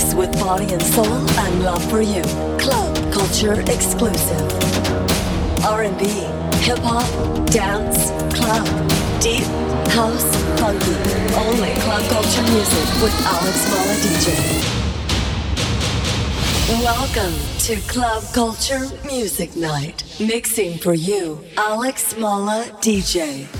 Mix with body and soul and love for you. Club culture exclusive. R&B, hip hop, dance, club, deep, house, funky. Only club culture music with Alex Molla DJ. Welcome to Club Culture Music Night. Mixing for you, Alex Molla DJ.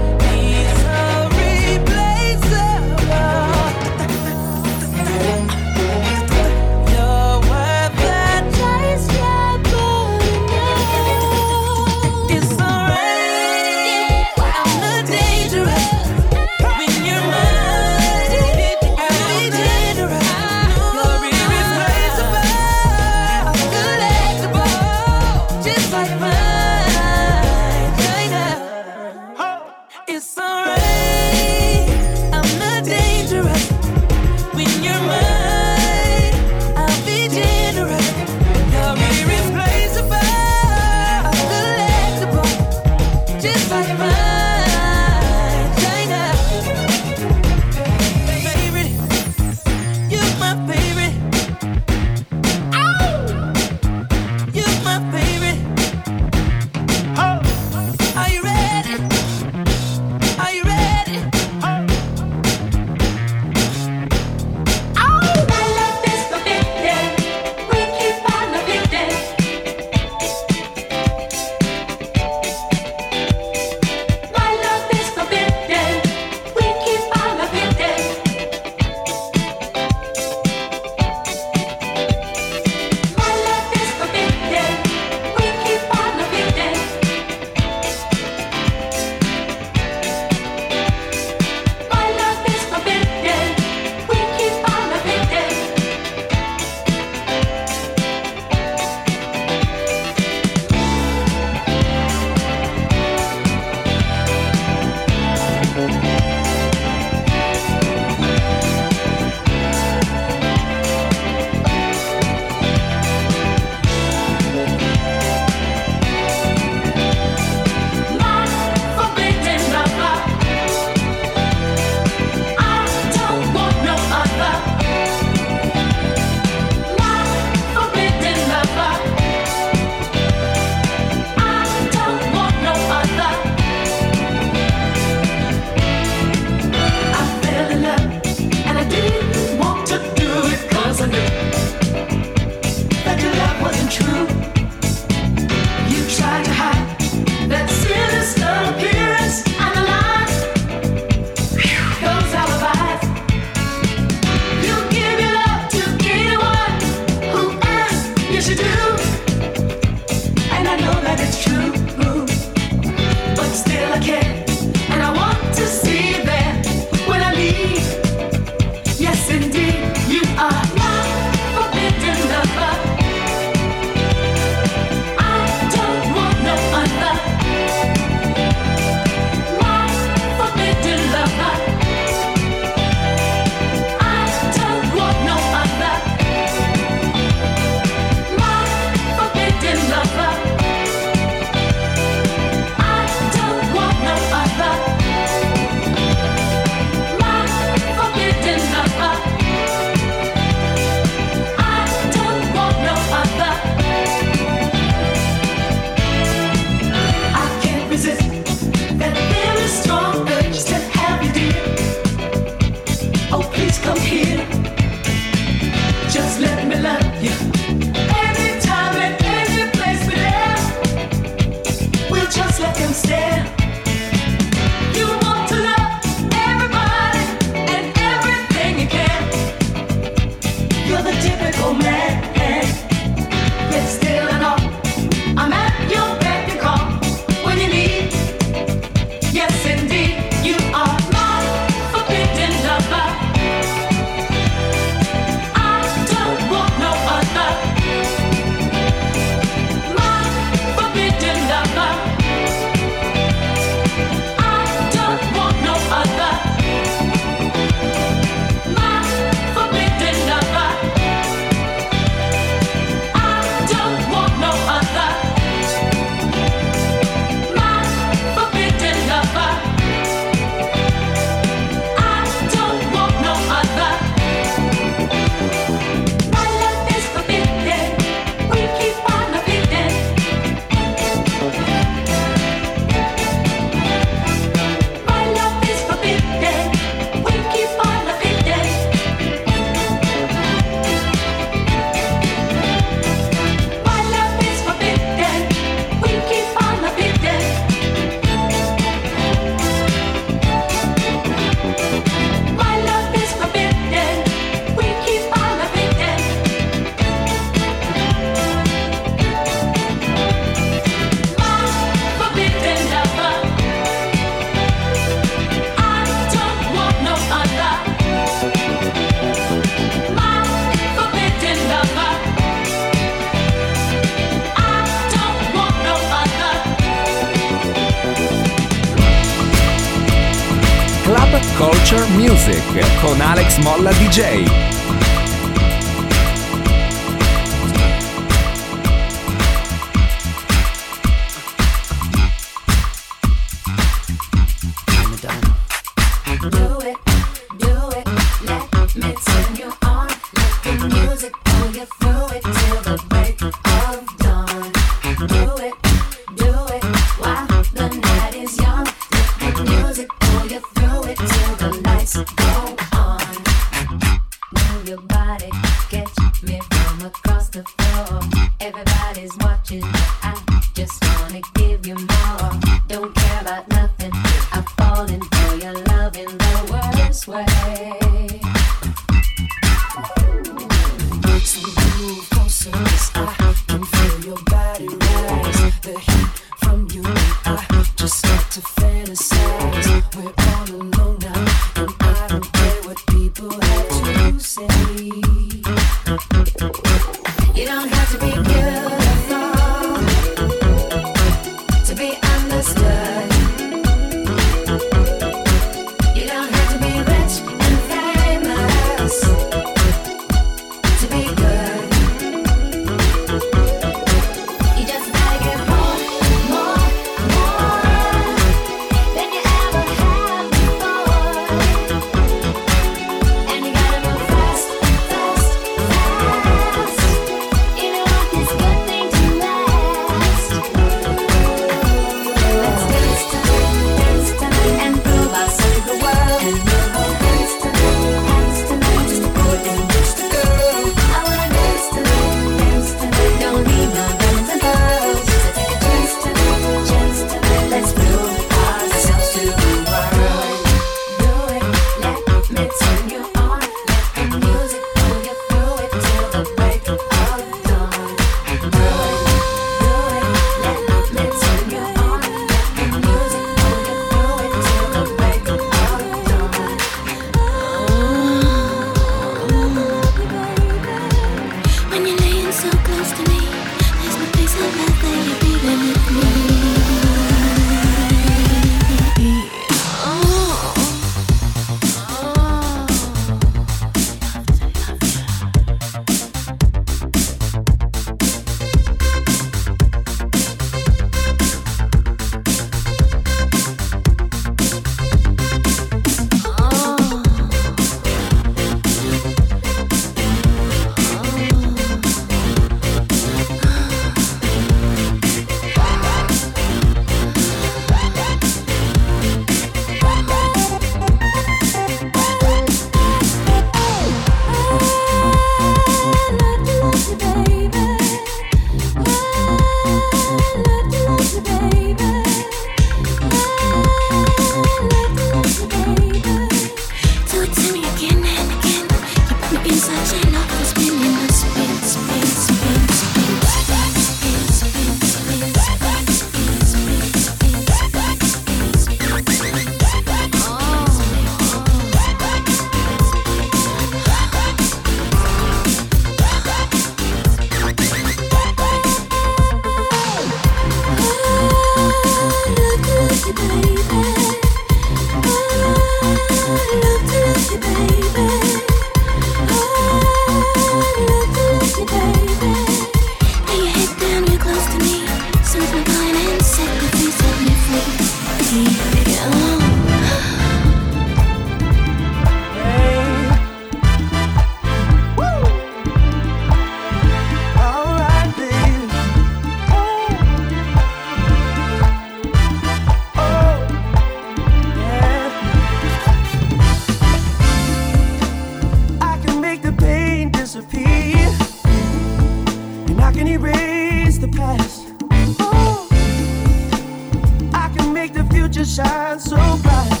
shine so bright.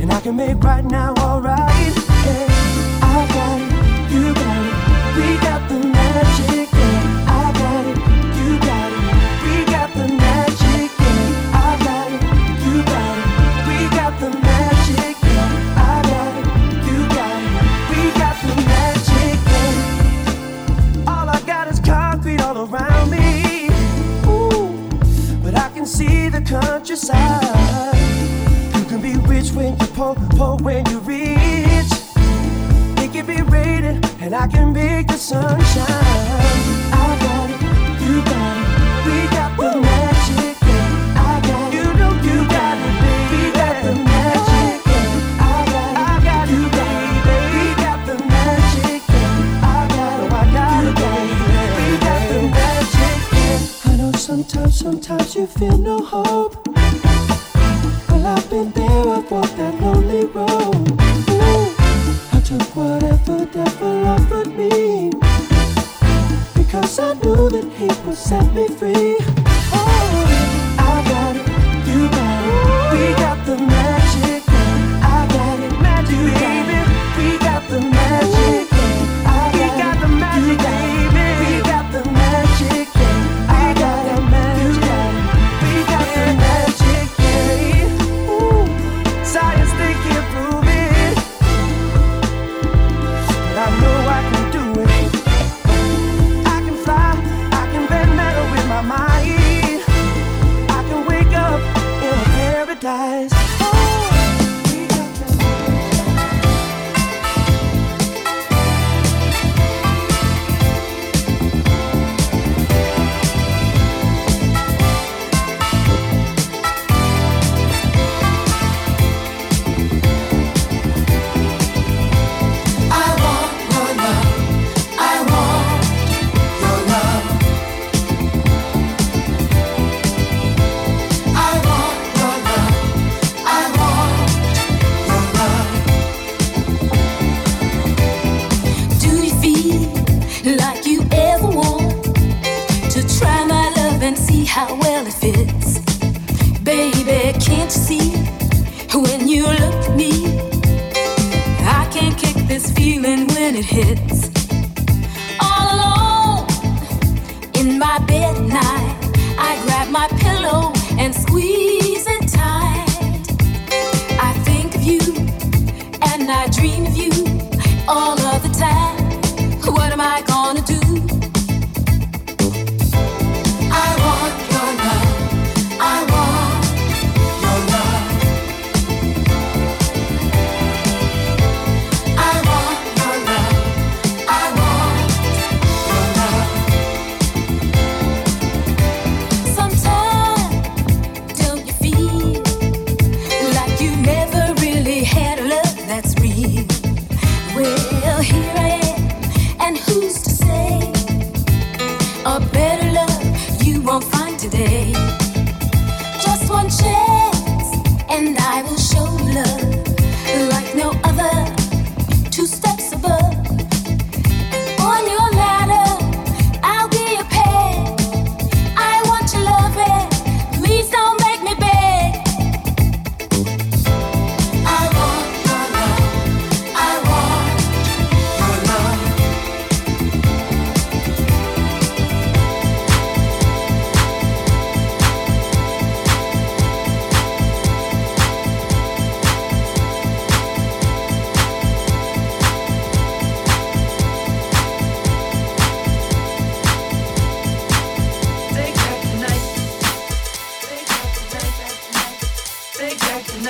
And I can make right now alright. Yeah, I got it, you got it, we got the magic. your side. You can be rich when you're poor, poor when you're rich. It can be raining, and I can make the sun shine. I got it, you got it, we got the magic. I got it, you know you, got, it, baby. we got the magic. I got it, got it, baby. We got the magic. I got it, got baby. We got the magic. I know sometimes, sometimes you feel no hope. Walked that lonely road. Ooh, I took whatever devil offered me. Because I knew that he would set me free.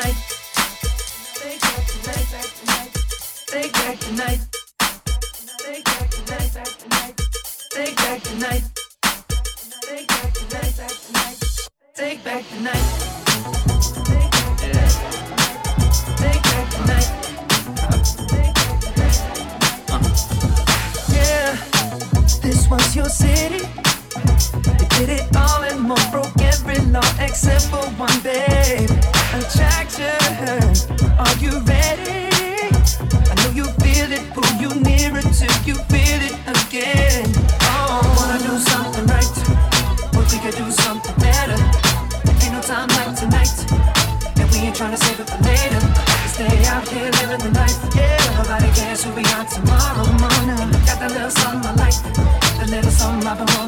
Take back the. Take back the. Take back the. Take back the. Take back the. Take back the. Yeah, this was your city. You did it all and more, broke except for one, babe. Attraction, are you ready? I know you feel it, pull you nearer till you feel it again. Oh, wanna do something right, but we could do something better. Ain't no time like tonight, and we ain't trying to save it for later. Stay out here living the life, yeah. Nobody cares who we are tomorrow morning. Got that little something I like, the little something I've been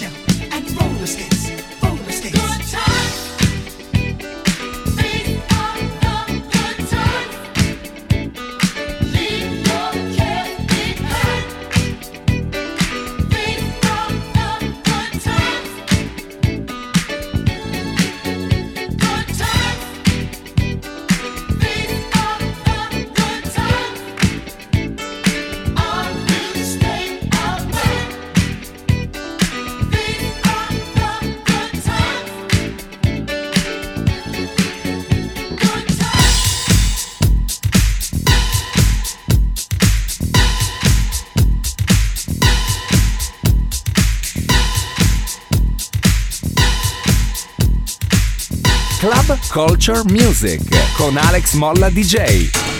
the Culture Music con Alex Molla DJ.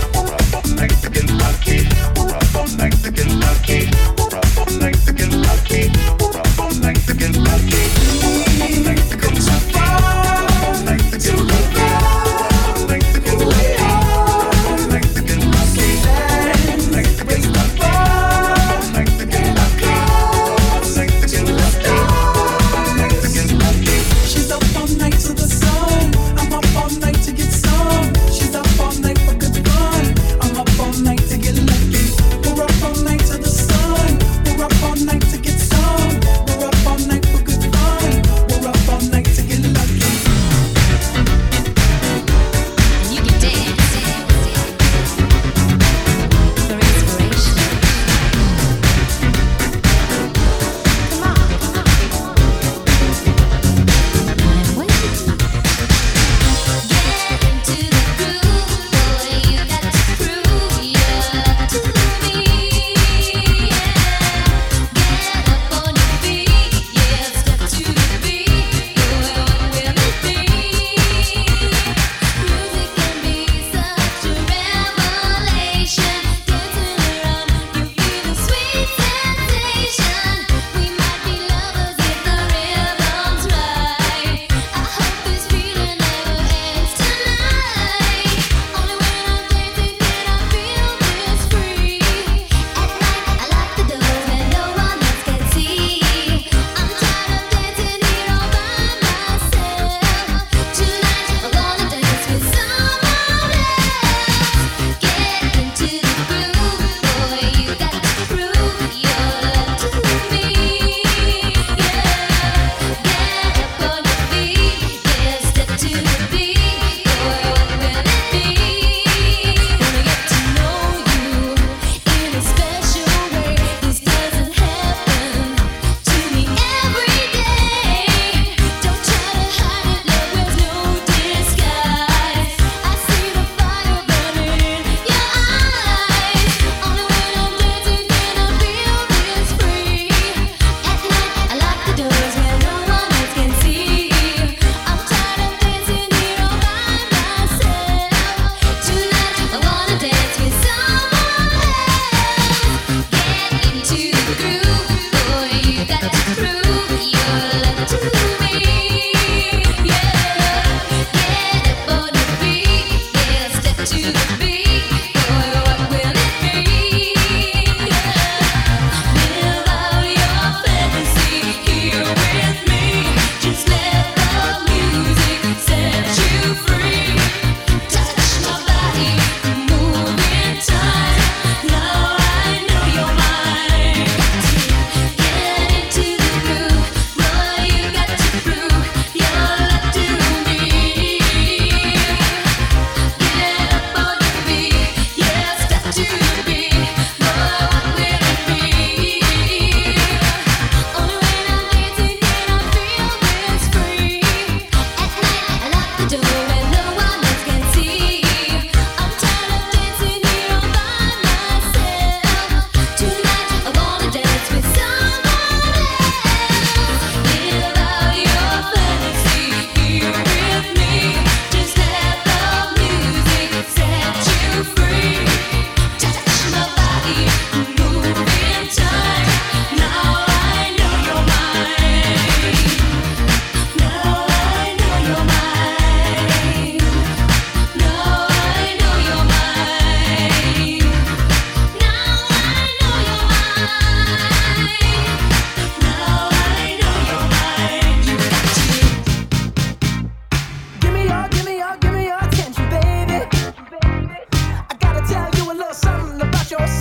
your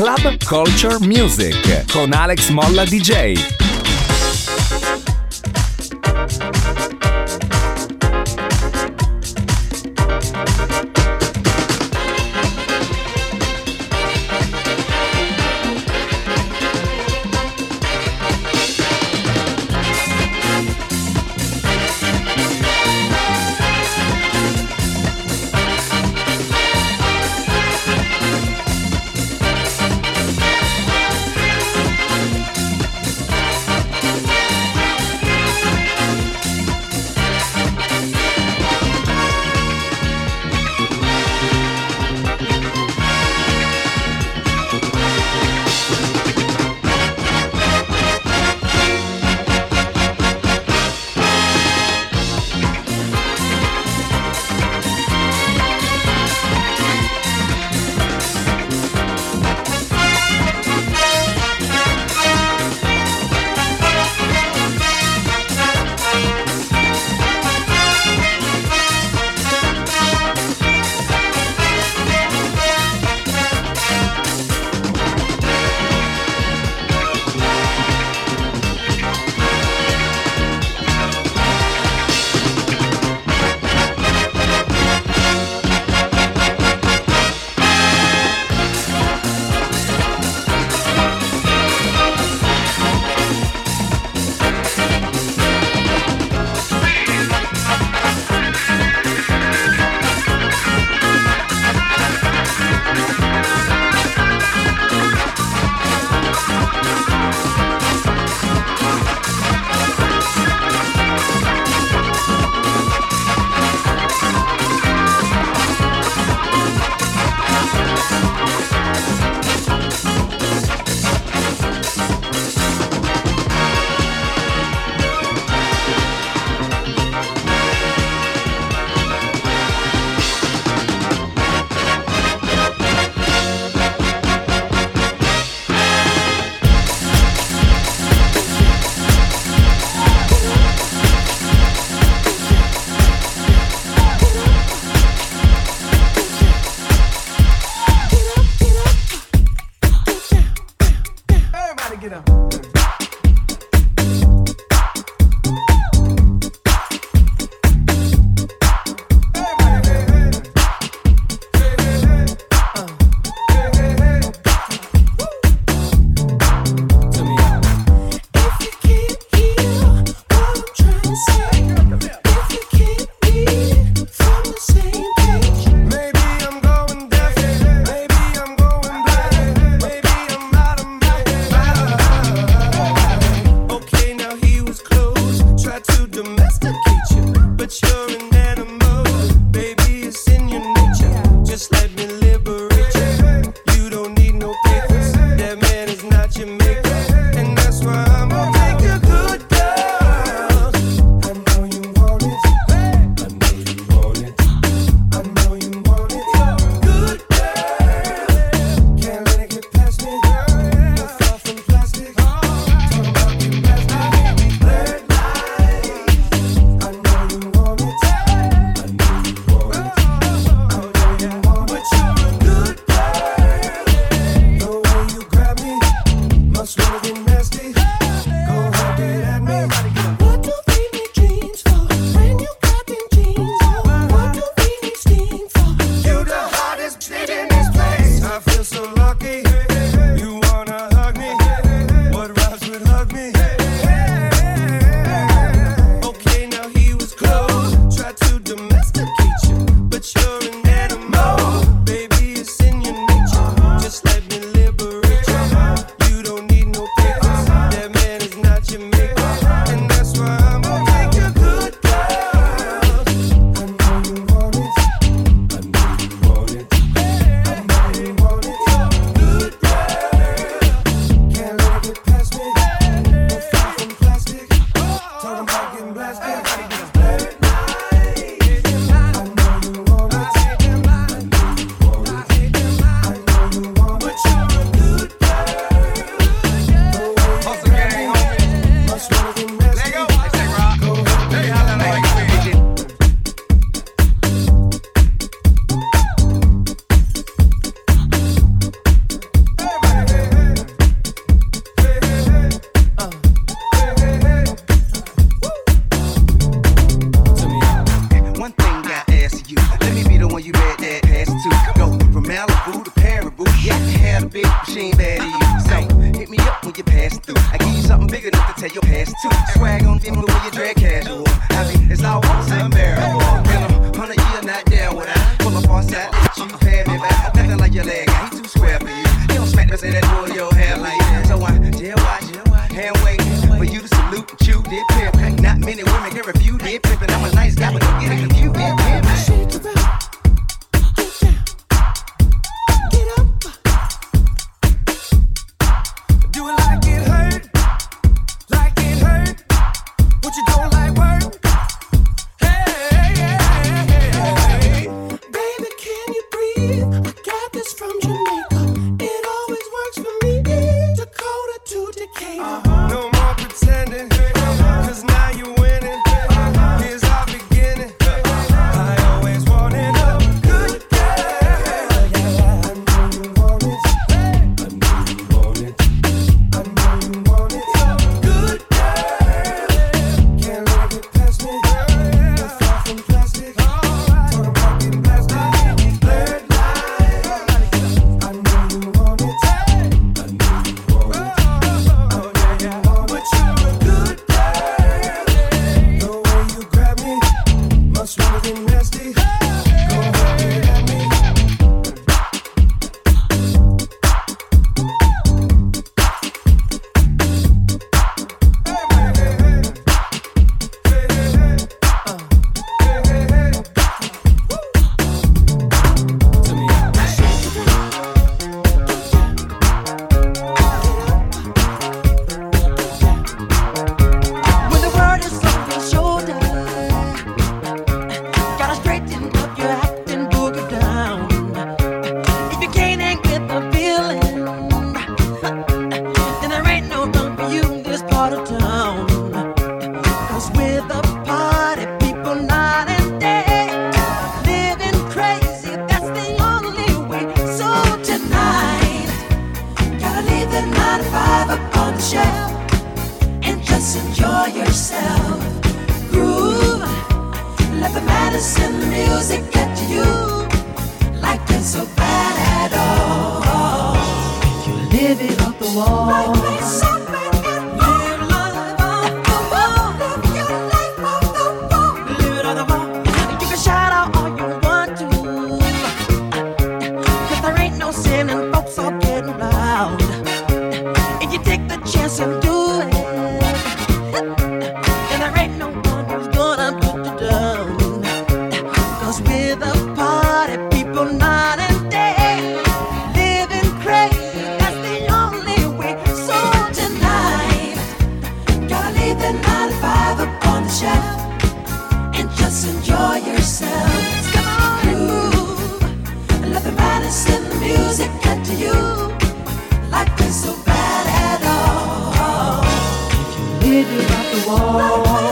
Club Culture Music con Alex Molla DJ. It off the wall.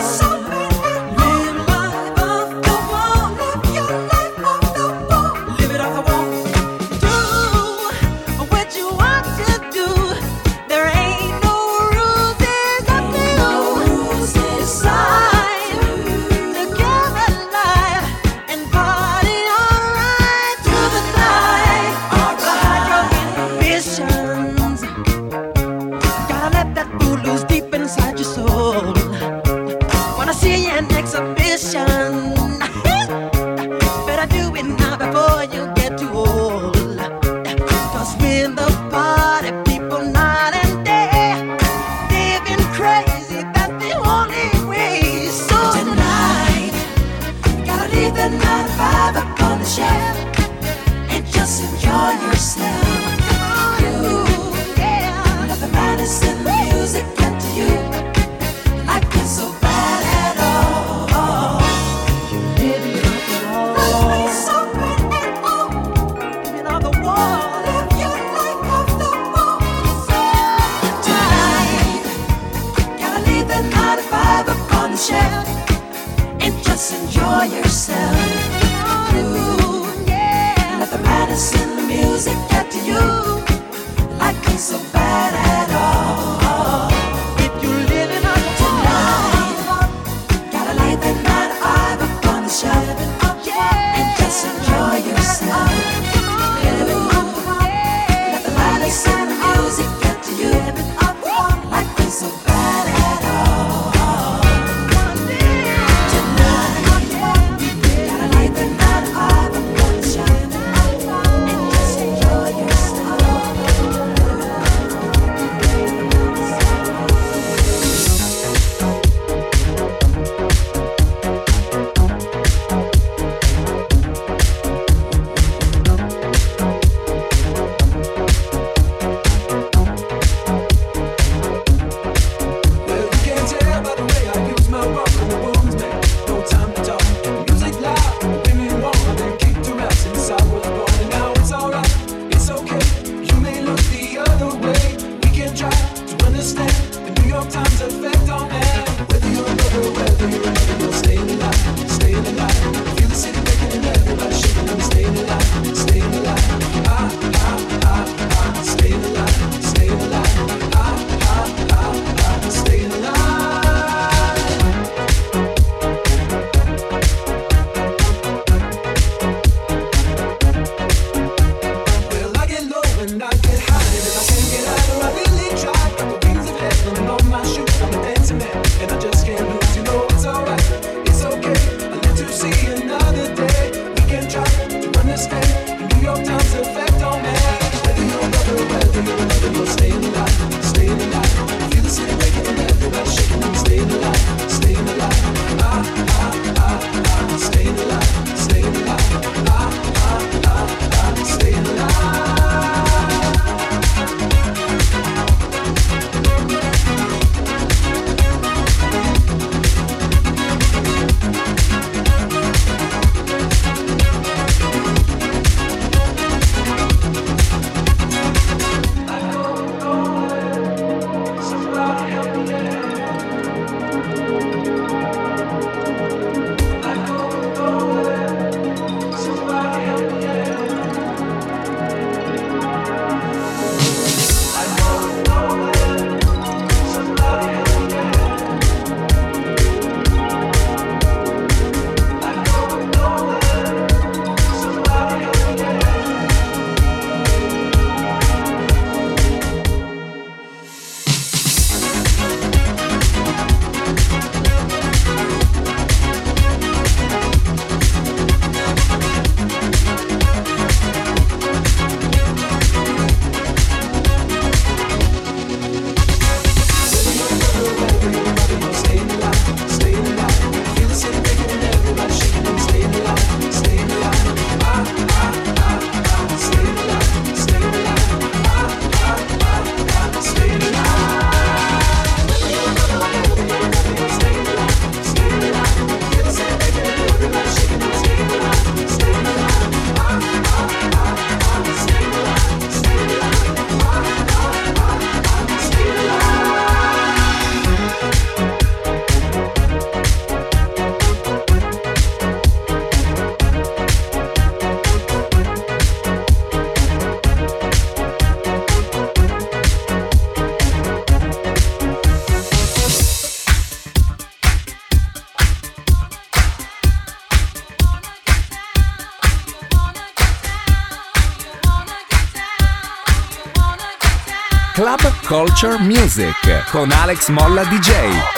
Culture Music con Alex Molla DJ.